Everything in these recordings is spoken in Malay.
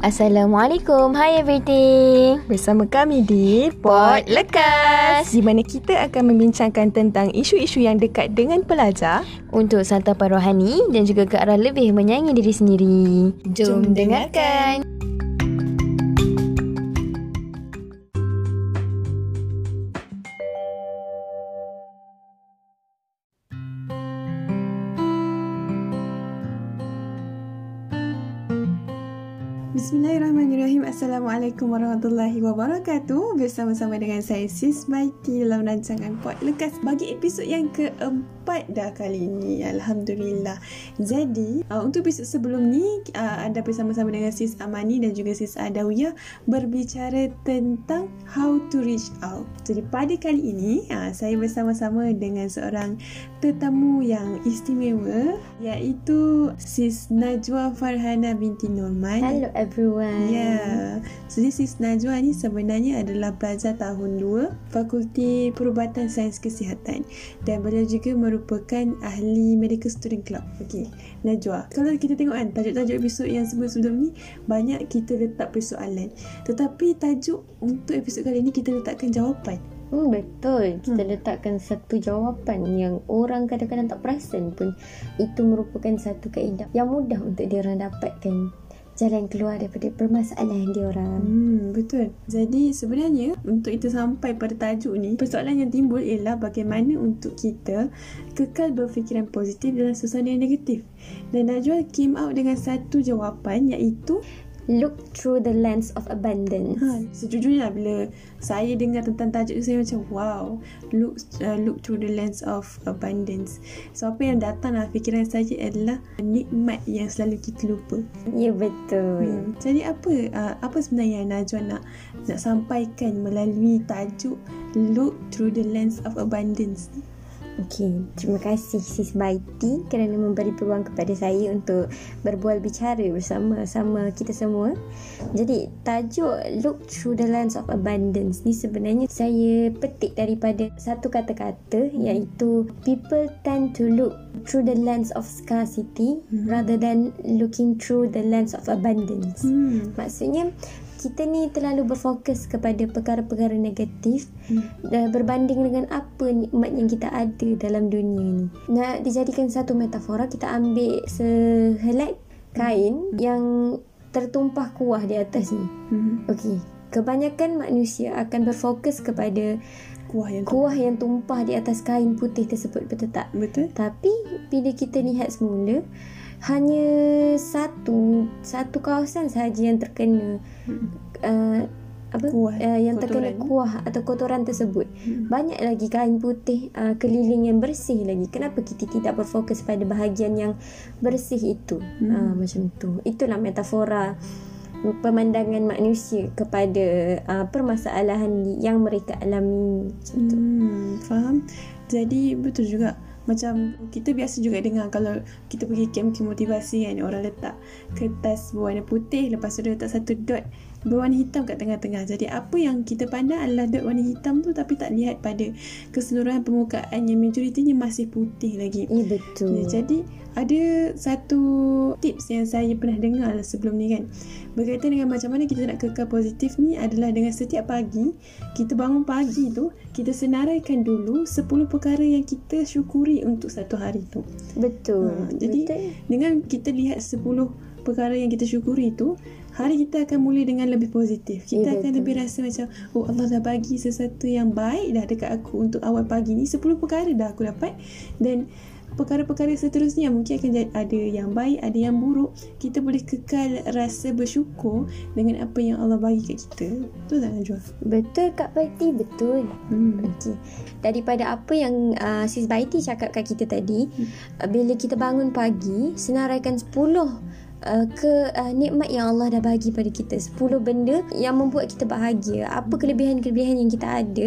Assalamualaikum, hi everything. Bersama kami di Pot Lekas. Di mana kita akan membincangkan tentang isu-isu yang dekat dengan pelajar Untuk santapan rohani dan juga ke arah lebih menyayangi diri sendiri. Jom, Jom dengarkan. Bismillahirrahmanirrahim Assalamualaikum warahmatullahi wabarakatuh. Bersama-sama dengan saya Sis Maiti Dalam rancangan Pot Lekas. Bagi episod yang keempat dah kali ini Alhamdulillah. Jadi uh, untuk episod sebelum ni uh, Anda bersama-sama dengan Sis Amani Dan juga Sis Adawiyah Berbicara tentang How to reach out. Jadi pada kali ini uh, Saya bersama-sama dengan seorang Tetamu yang istimewa Iaitu Sis Najwa Farhana binti Norman. Hello everyone. Yeah. So this is Najwa ni sebenarnya adalah pelajar tahun 2 Fakulti Perubatan Sains Kesihatan dan beliau juga merupakan ahli Medical Student Club. Okey, Najwa. Kalau kita tengok kan tajuk-tajuk episod yang sebelum-sebelum ni banyak kita letak persoalan. Tetapi tajuk untuk episod kali ni kita letakkan jawapan. Hmm, betul. Kita hmm. letakkan satu jawapan yang orang kadang-kadang tak perasan pun itu merupakan satu kaedah yang mudah untuk dia orang dapatkan jalan keluar daripada permasalahan dia orang. Hmm, betul. Jadi sebenarnya untuk kita sampai pada tajuk ni, persoalan yang timbul ialah bagaimana untuk kita kekal berfikiran positif dalam suasana yang negatif. Dan Najwa came out dengan satu jawapan iaitu Look through the lens of abundance. Ha, sejujurnya bila saya dengar tentang tajuk tu saya macam wow, look uh, look through the lens of abundance. So apa yang datang dalam fikiran saya adalah nikmat yang selalu kita lupa. Ya betul. Hmm. Jadi apa uh, apa sebenarnya yang Najwa nak nak sampaikan melalui tajuk look through the lens of abundance ni? Okey, terima kasih Sis Baiti kerana memberi peluang kepada saya untuk berbual bicara bersama sama kita semua. Jadi, tajuk Look Through the Lens of Abundance ni sebenarnya saya petik daripada satu kata-kata iaitu People tend to look through the lens of scarcity hmm. rather than looking through the lens of abundance. Hmm. Maksudnya, kita ni terlalu berfokus kepada perkara-perkara negatif hmm. berbanding dengan apa nikmat yang kita ada dalam dunia ni. Nak dijadikan satu metafora, kita ambil sehelai kain hmm. yang tertumpah kuah di atas ni. Hmm. Okey. Kebanyakan manusia akan berfokus kepada kuah yang tumpah. kuah yang tumpah di atas kain putih tersebut betul tak? Betul. Tapi bila kita lihat semula hanya satu satu kawasan sahaja yang terkena hmm. uh, apa kuah, uh, yang kotoran. terkena kuah atau kotoran tersebut. Hmm. banyak lagi kain putih uh, keliling yang bersih lagi. Kenapa kita tidak berfokus pada bahagian yang bersih itu? Hmm. uh, macam tu. Itulah metafora pemandangan manusia kepada uh, permasalahan yang mereka alami. Macam tu. Hmm, faham. Jadi betul juga macam kita biasa juga dengar kalau kita pergi camp-camp motivasi kan orang letak kertas berwarna putih lepas tu dia letak satu dot berwarna hitam kat tengah-tengah. Jadi apa yang kita pandang adalah dot warna hitam tu tapi tak lihat pada keseluruhan permukaan yang majoritinya masih putih lagi. Ya betul. Ya, jadi ada satu tips yang saya pernah dengar lah sebelum ni kan. Berkaitan dengan macam mana kita nak kekal positif ni adalah dengan setiap pagi kita bangun pagi tu kita senaraikan dulu 10 perkara yang kita syukuri untuk satu hari tu. Betul. Ha, jadi betul. dengan kita lihat 10 perkara yang kita syukuri tu hari kita akan mula dengan lebih positif. Kita ya, akan betul. lebih rasa macam oh Allah dah bagi sesuatu yang baik dah dekat aku untuk awal pagi ni 10 perkara dah aku dapat dan perkara-perkara seterusnya mungkin akan ada yang baik, ada yang buruk. Kita boleh kekal rasa bersyukur dengan apa yang Allah bagi kat kita. Betul tak Najwa? Betul Kak Baiti, betul. Hmm. Okay. Daripada apa yang uh, Sis Baiti cakap kat kita tadi, hmm. uh, bila kita bangun pagi, senaraikan 10 uh, ke uh, nikmat yang Allah dah bagi pada kita. 10 benda yang membuat kita bahagia. Apa kelebihan-kelebihan yang kita ada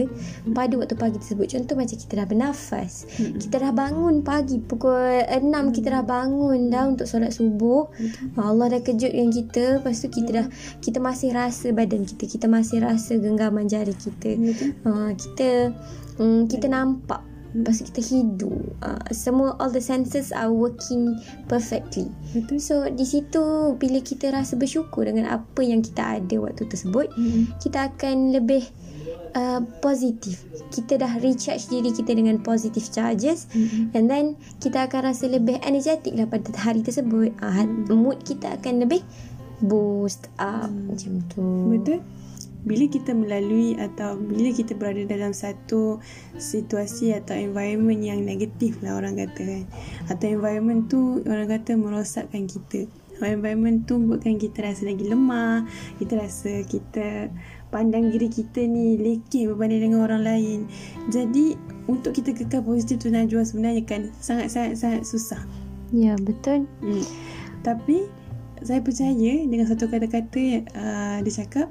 pada waktu pagi tersebut? Contoh macam kita dah bernafas. Hmm. kita dah bangun pagi pukul 6 hmm. kita dah bangun dah untuk solat subuh. Hmm. Allah dah kejutkan kita. Lepas tu kita dah kita masih rasa badan kita. Kita masih rasa genggaman jari kita. Uh, kita um, kita nampak Lepas kita hidup. Uh, semua all the senses are working perfectly. Betul. So di situ bila kita rasa bersyukur dengan apa yang kita ada waktu tersebut, Mm-mm. kita akan lebih uh, positif. Kita dah recharge diri kita dengan positive charges Mm-mm. and then kita akan rasa lebih energetic lah pada hari tersebut. Uh, mood kita akan lebih boost up macam tu. Betul. Bila kita melalui atau bila kita berada dalam satu situasi atau environment yang negatif lah orang kata kan. Atau environment tu orang kata merosakkan kita. Environment tu buatkan kita rasa lagi lemah. Kita rasa kita pandang diri kita ni lekeh berbanding dengan orang lain. Jadi untuk kita kekal positif tu Najwa sebenarnya kan sangat-sangat-sangat susah. Ya, betul. Hmm. Tapi saya percaya dengan satu kata-kata uh, dia cakap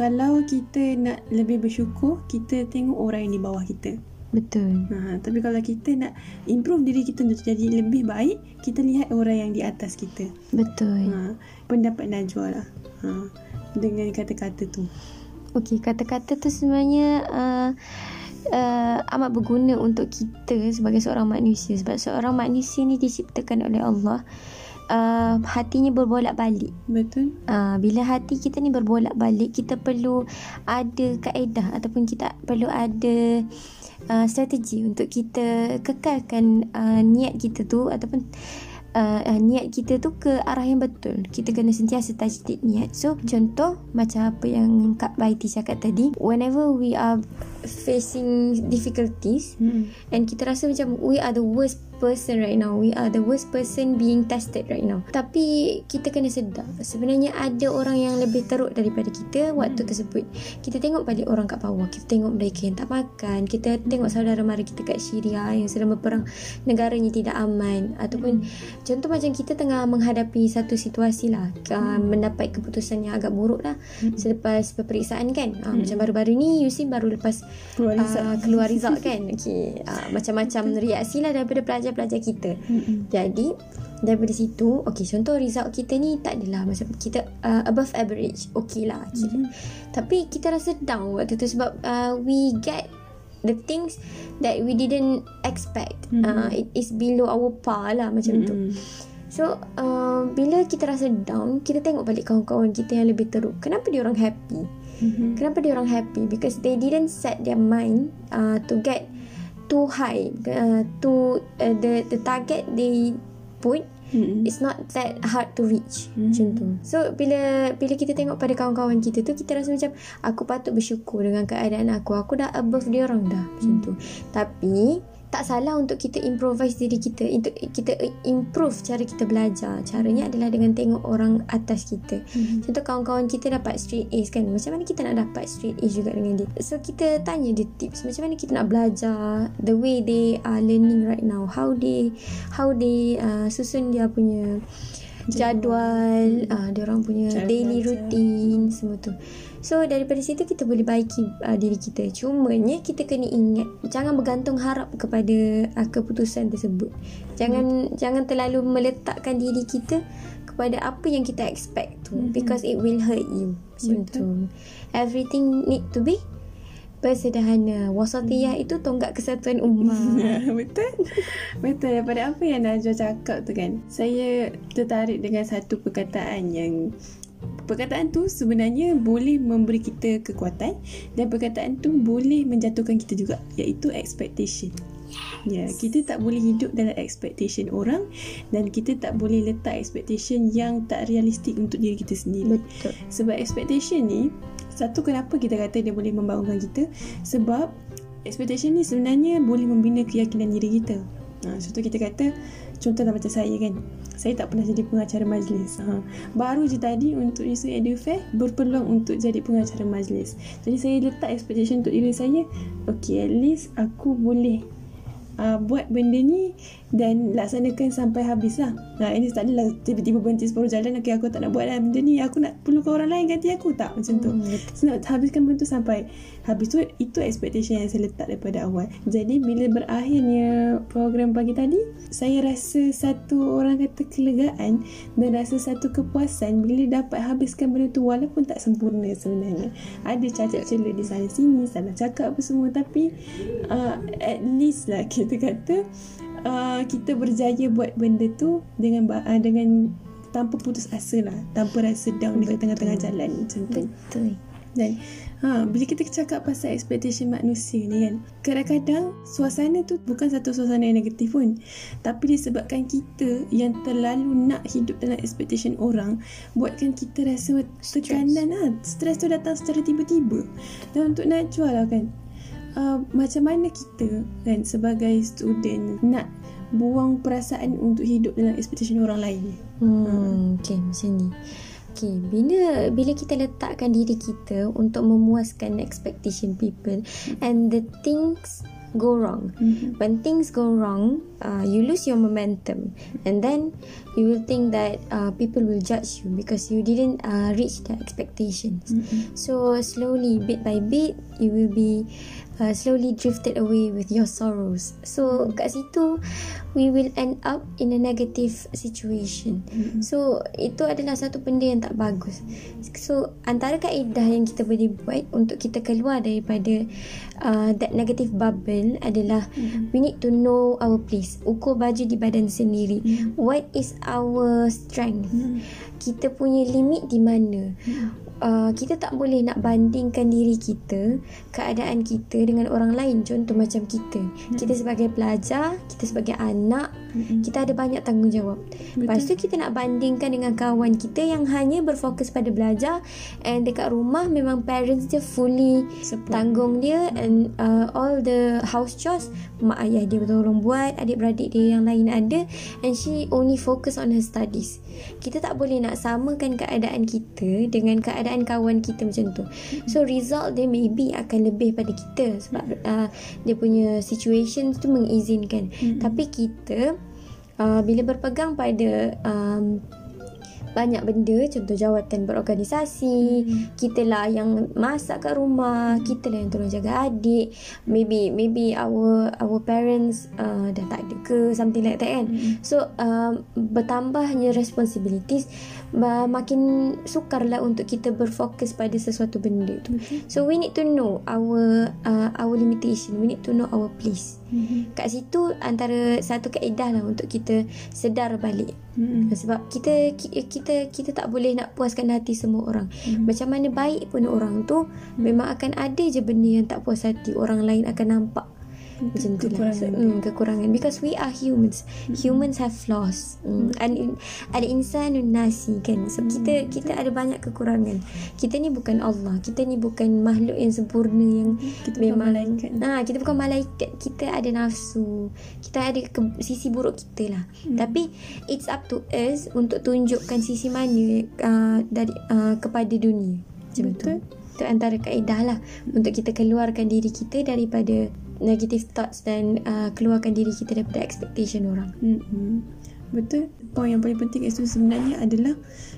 kalau kita nak lebih bersyukur, kita tengok orang yang di bawah kita. Betul. Ha, tapi kalau kita nak improve diri kita untuk jadi lebih baik, kita lihat orang yang di atas kita. Betul. Ha, pendapat Najwa lah. Ha, dengan kata-kata tu. Okey, kata-kata tu sebenarnya uh, uh, amat berguna untuk kita sebagai seorang manusia sebab seorang manusia ni diciptakan oleh Allah uh, hatinya berbolak-balik. Betul? Uh, bila hati kita ni berbolak-balik, kita perlu ada kaedah ataupun kita perlu ada uh, strategi untuk kita kekalkan uh, niat kita tu ataupun uh, uh, niat kita tu ke arah yang betul. Kita kena sentiasa tajdid niat. So, contoh macam apa yang Kak Baiti cakap tadi, whenever we are facing difficulties Hmm. and kita rasa macam we are the worst person right now. We are the worst person being tested right now. Tapi kita kena sedar sebenarnya ada orang yang lebih teruk daripada kita waktu tersebut. Kita tengok balik orang kat bawah. Kita tengok mereka yang tak makan. Kita tengok saudara mara kita kat Syria yang sedang berperang negaranya tidak aman ataupun contoh macam kita tengah menghadapi satu situasi lah uh, mendapat keputusan yang agak buruk lah selepas peperiksaan kan. Uh, macam baru-baru ni you see baru lepas Keluar result. uh, keluar result kan. Okey, uh, macam-macam reaksi lah daripada pelajar-pelajar kita. Mm-mm. Jadi daripada situ, okey contoh result kita ni tak adalah macam kita uh, above average. Okey lah kira. Tapi kita rasa down waktu tu sebab uh, we get the things that we didn't expect. Uh, it is below our par lah macam tu. Mm-mm. So uh, bila kita rasa down, kita tengok balik kawan-kawan kita yang lebih teruk. Kenapa dia orang happy? Mhm. Kenapa dia orang happy? Because they didn't set their mind uh, to get too high. Uh, to uh, the the target they put Mm-mm. it's not that hard to reach. Mhm. Macam tu. So bila bila kita tengok pada kawan-kawan kita tu kita rasa macam aku patut bersyukur dengan keadaan aku. Aku dah above dia orang dah macam tu. Tapi tak salah untuk kita improvise diri kita untuk kita improve cara kita belajar. Caranya adalah dengan tengok orang atas kita. Mhm. Contoh kawan-kawan kita dapat straight A's kan? Macam mana kita nak dapat straight A's juga dengan dia? So kita tanya dia tips. Macam mana kita nak belajar The way they are learning right now? How they How they uh, susun dia punya jadual uh, Dia orang punya Cara daily belajar. routine Semua tu So daripada situ kita boleh baiki uh, diri kita. Cumanya kita kena ingat Jangan bergantung harap kepada uh, keputusan tersebut. Jangan jangan terlalu meletakkan diri kita kepada apa yang kita expect tu Mhm. because it will hurt you. Macam Betul. tu. Everything need to be bersederhana wasatiyah itu tonggak kesatuan ummah. Betul. Betul. Daripada apa yang Najwa cakap tu kan? Saya tertarik dengan satu perkataan yang Perkataan tu sebenarnya boleh memberi kita kekuatan Dan perkataan tu boleh menjatuhkan kita juga Iaitu expectation. Ya, kita tak boleh hidup dalam expectation orang dan kita tak boleh letak expectation yang tak realistik untuk diri kita sendiri. betul. Sebab expectation ni Satu kenapa kita kata dia boleh membangunkan kita? Sebab Expectation ni sebenarnya Boleh membina keyakinan diri kita. Ha, Contoh kita kata Contohlah macam saya kan Saya tak pernah jadi pengacara majlis ha. Baru je tadi Untuk isu EduFair Berpeluang untuk jadi pengacara majlis Jadi saya letak expectation untuk diri saya Okay at least Aku boleh uh, buat benda ni dan laksanakan sampai habis lah. Nah, ini tak adalah tiba-tiba berhenti separuh jalan, okay aku tak nak buat lah benda ni, aku nak perlukan orang lain ganti aku tak macam tu. Hmm. So, nak habiskan benda tu sampai habis tu, itu expectation yang saya letak daripada awal. Jadi, bila berakhirnya program pagi tadi, saya rasa satu orang kata kelegaan dan rasa satu kepuasan bila dapat habiskan benda tu walaupun tak sempurna sebenarnya. Ada cacat celah di sana sini, salah cakap apa semua tapi uh, at least lah kita kata uh, kita berjaya buat benda tu dengan uh, dengan tanpa putus asa lah tanpa rasa down di tengah-tengah jalan macam tu betul dan ha, bila kita cakap pasal expectation manusia ni kan kadang-kadang suasana tu bukan satu suasana yang negatif pun. Tapi disebabkan kita yang terlalu nak hidup dalam expectation orang buatkan kita rasa tekanan lah. Stres tu datang secara tiba-tiba. Dan untuk Najwa lah kan uh, macam mana kita kan sebagai student nak buang perasaan untuk hidup dalam expectation orang lain? Hmm, uh. okay macam ni Okay, bila bila kita letakkan diri kita untuk memuaskan expectation people and the things go wrong. Mm-hmm. When things go wrong, uh, you lose your momentum, and then you will think that uh, people will judge you because you didn't uh, reach their expectations. Mm-hmm. So slowly, bit by bit, you will be uh, slowly drifted away with your sorrows. So kat situ, we will end up in a negative situation. Mm-hmm. So itu adalah satu benda yang tak bagus. So antara kaedah yang kita boleh buat untuk kita keluar daripada uh, that negative bubble adalah mm-hmm. we need to know our place ukur baju di badan sendiri mm-hmm. what is our strength mm-hmm. kita punya limit di mana mm-hmm uh, kita tak boleh nak bandingkan diri kita keadaan kita dengan orang lain contoh macam kita hmm. kita sebagai pelajar kita sebagai anak nak hmm. kita ada banyak tanggungjawab Betul. lepas tu kita nak bandingkan dengan kawan kita yang hanya berfokus pada belajar and dekat rumah memang parents dia fully Support. tanggung dia and uh, all the house chores mak ayah dia tolong buat adik-beradik dia yang lain ada and she only focus on her studies kita tak boleh nak samakan keadaan kita dengan keadaan kawan kita macam tu so result dia maybe akan lebih pada kita sebab uh, dia punya situation tu mengizinkan mm-hmm. tapi kita uh, bila berpegang pada um, banyak benda contoh jawatan berorganisasi hmm. kita lah yang masak kat rumah kita lah yang tolong jaga adik maybe maybe our our parents uh, dah tak ada ke something like that kan hmm. so um, bertambahnya responsibilities makin sukar lah untuk kita berfokus pada sesuatu benda tu hmm. so we need to know our uh, our limitation we need to know our place hmm. kat situ antara satu kaedah lah untuk kita sedar balik hmm. sebab kita kita kita tak boleh nak puaskan hati semua orang. Hmm. Macam mana baik pun orang tu hmm. memang akan ada je benda yang tak puas hati. Orang lain akan nampak. Macam tu lah. So, hmm, kekurangan. Because we are humans. Hmm. Humans have flaws. Hmm. hmm. Ada insan nasi kan. So kita kita ada banyak kekurangan. Kita ni bukan Allah. Kita ni bukan makhluk yang sempurna yang kita memang malaikat. Ha, kita bukan malaikat. Kita ada nafsu. Kita ada ke, sisi buruk kita lah. Hmm. Tapi it's up to us untuk tunjukkan sisi mana uh, dari uh, kepada dunia. Macam Betul. tu. Itu antara kaedah lah untuk kita keluarkan diri kita daripada negative thoughts dan uh, keluarkan diri kita daripada expectation orang. Mm-hmm. Betul. Poin yang paling penting itu sebenarnya adalah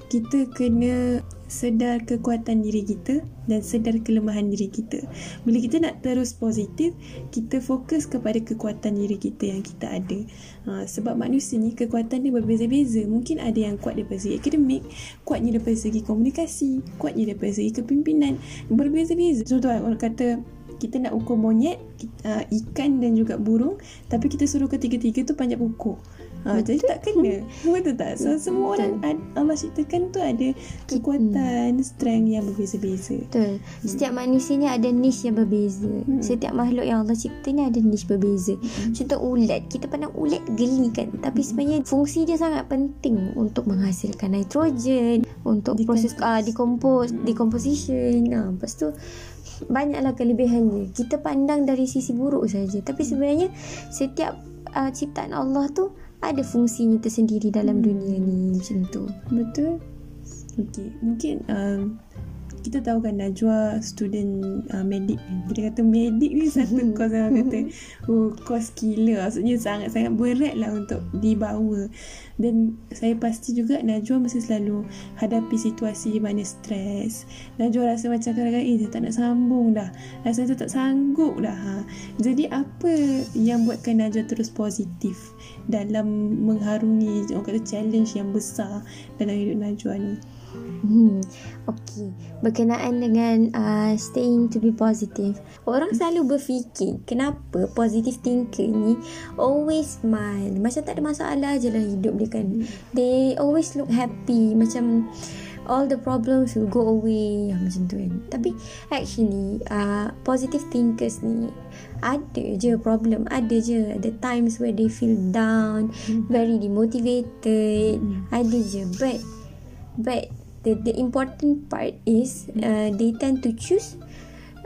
kita kena sedar kekuatan diri kita dan sedar kelemahan diri kita. Bila kita nak terus positif, kita fokus kepada kekuatan diri kita yang kita ada. Ha, sebab manusia ni kekuatan dia berbeza-beza. Mungkin ada yang kuat daripada segi akademik, kuatnya daripada segi komunikasi, kuatnya daripada segi kepimpinan. Berbeza-beza. Contoh orang kata kita nak ukur monyet, uh, ikan dan juga burung tapi kita suruh ketiga-tiga tu panjat pokok. Ha, jadi tak kena Betul tak? So semua orang Allah ciptakan tu ada Kekuatan Strength yang berbeza-beza Betul hmm. Setiap manusia ni ada niche yang berbeza hmm. Setiap makhluk yang Allah cipta ni ada niche berbeza hmm. Contoh ulat Kita pandang ulat geli kan Tapi hmm. sebenarnya fungsi dia sangat penting Untuk menghasilkan nitrogen Untuk Decompose. proses uh, decompose, hmm. Decomposition uh, Lepas tu banyaklah kelebihannya. Kita pandang dari sisi buruk saja. Tapi sebenarnya setiap uh, ciptaan Allah tu ada fungsinya tersendiri dalam hmm. dunia ni macam tu. Betul. Okey mungkin um, kita tahu kan Najwa student uh, medik Kita kata medik ni satu kos yang kata Oh kos gila. Maksudnya sangat-sangat berat lah untuk dibawa. Dan saya pasti juga Najwa mesti selalu hadapi situasi mana stres Najwa rasa macam kadang-kadang Eh tak nak sambung dah. Rasa macam tak sanggup dah ha. Jadi apa yang buatkan Najwa terus positif Dalam mengharungi Orang kata challenge yang besar Dalam hidup Najwa ni Hmm, okay. Berkenaan dengan uh, staying to be positive, orang selalu berfikir kenapa positive thinker ni always smile. Macam tak ada masalah je lah hidup dia kan. They always look happy. Macam all the problems will go away. Macam tu kan. Tapi actually, uh, positive thinkers ni ada je problem. Ada je. The times where they feel down, very demotivated. Ada je. But, but the the important part is uh, they tend to choose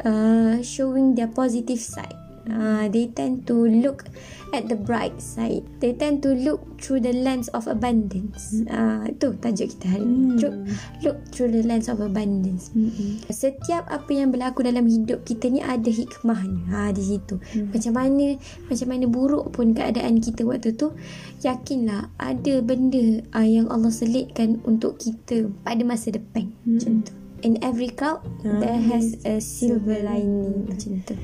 uh, showing their positive side. Uh, they tend to look at the bright side. They tend to look through the lens of abundance. Uh, itu tajuk kita hari ini. Hmm. Look, look through the lens of abundance. Mm-mm. Setiap apa yang berlaku dalam hidup kita ni ada hikmahnya. Ha di situ. Hmm. Macam mana macam mana buruk pun keadaan kita waktu tu, yakinlah ada benda uh, yang Allah selitkan untuk kita pada masa depan. Hmm. Macam tu. In every cloud Ah, there has a silver silver lining macam tu.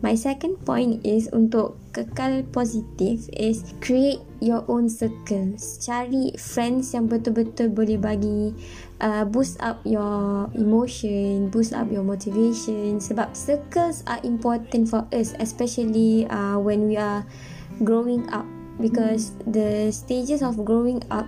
My second point is untuk kekal positif is create your own circles. Cari friends yang betul-betul boleh bagi uh, boost up your emotion, boost up your motivation. Sebab circles are important for us, especially uh, when we are growing up. Because the stages of growing up,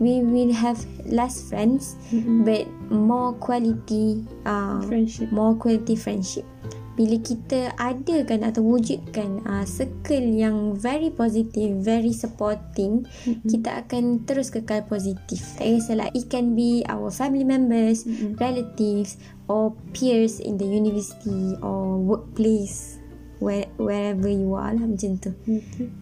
we will have less friends, Mm-mm. but more quality uh, Friendship. more quality friendship bila kita adakan atau wujudkan uh, circle yang very positive, very supporting, Mm-mm. kita akan terus kekal positif. Tak kisahlah, it can be our family members, Mm-mm. relatives or peers in the university or workplace, where, wherever you are lah macam tu. Okay.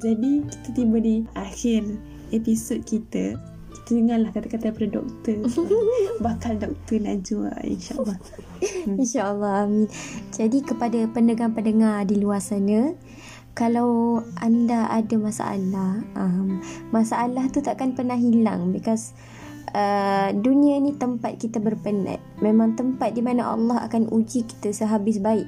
Jadi kita tiba di akhir episod kita. Dengarlah kata-kata daripada doktor. Bakal doktor Najwa insyaAllah. Hmm. InsyaAllah amin. Jadi kepada pendengar-pendengar di luar sana, kalau anda ada masalah, um, masalah tu takkan pernah hilang because uh, dunia ni tempat kita berpenat. Memang tempat di mana Allah akan uji kita sehabis baik.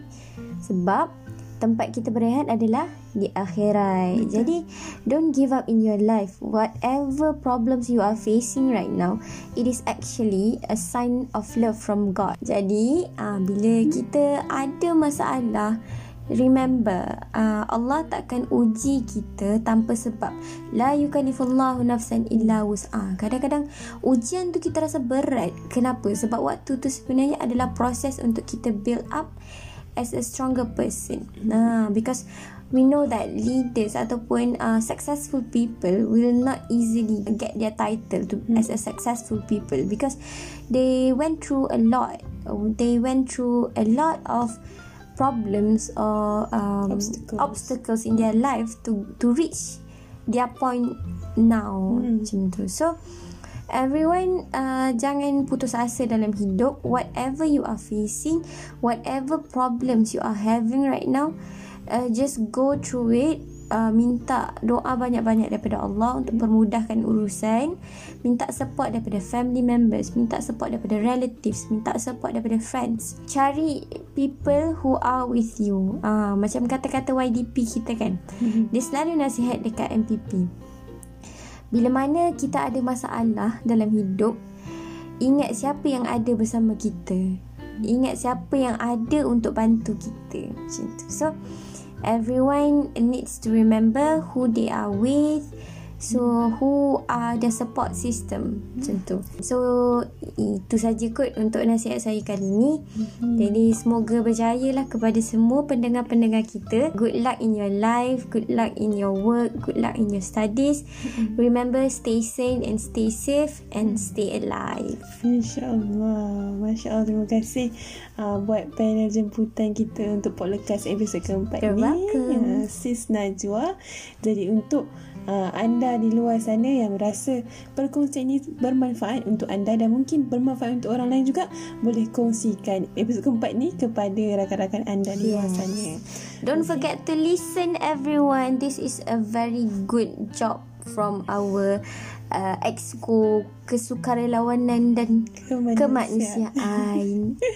Sebab tempat kita berehat adalah di akhirat. Jadi don't give up in your life. Whatever problems you are facing right now, it is actually a sign of love from God. Jadi uh, bila kita ada masalah Remember, uh, Allah takkan uji kita tanpa sebab. La yukallifullahu nafsan illa wus'ah. Kadang-kadang ujian tu kita rasa berat. Kenapa? Sebab waktu tu sebenarnya adalah proses untuk kita build up as a stronger person. Nah, because we know that leaders ataupun uh, successful people will not easily get their title to as a successful people because they went through a lot. They went through a lot of problems or um, Obstacles. obstacles in their life to to reach their point now Hmm. macam tu. So everyone uh, jangan putus asa dalam hidup. Whatever you are facing whatever problems you are having right now uh, just go through it. Uh, minta doa banyak-banyak daripada Allah untuk permudahkan urusan. Minta support daripada family members minta support daripada relatives minta support daripada friends. Cari people who are with you. Uh, macam kata-kata YDP kita kan? Dia selalu nasihat dekat MPP bila mana kita ada masalah dalam hidup, ingat siapa yang ada bersama kita. Ingat siapa yang ada untuk bantu kita. Macam tu. So, everyone needs to remember who they are with. So, who are the support system. Macam tu. So, itu saja kot untuk nasihat saya kali ni. Jadi, semoga berjaya lah kepada semua pendengar-pendengar kita. Good luck in your life. Good luck in your work. Good luck in your studies. Remember, stay sane and stay safe and stay alive. InsyaAllah. Masya Allah. Terima kasih uh, buat panel jemputan kita untuk podcast episod keempat You're ni. welcome. Uh, Sis Najwa. Jadi untuk uh, anda di luar sana yang rasa perkongsian ini bermanfaat untuk anda dan mungkin bermanfaat untuk orang lain juga boleh kongsikan episod keempat ni kepada rakan-rakan anda di luar sana. Don't forget to listen everyone. This is a very good job from our uh, exco kesukarelawanan dan Kemanusiaan. kemanusiaan.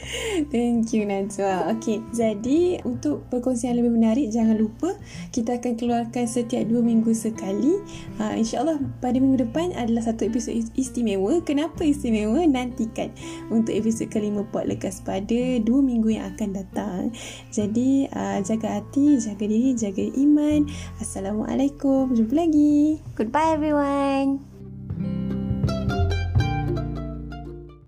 Thank you Najwa. Okey, jadi untuk perkongsian lebih menarik jangan lupa kita akan keluarkan setiap dua minggu sekali. Ha, InsyaAllah pada minggu depan adalah satu episod is- istimewa. Kenapa istimewa? Nantikan untuk episod kelima Pot Lekas pada dua minggu yang akan datang. Jadi uh, jaga hati, jaga diri, jaga iman. Assalamualaikum. Jumpa lagi. Goodbye everyone.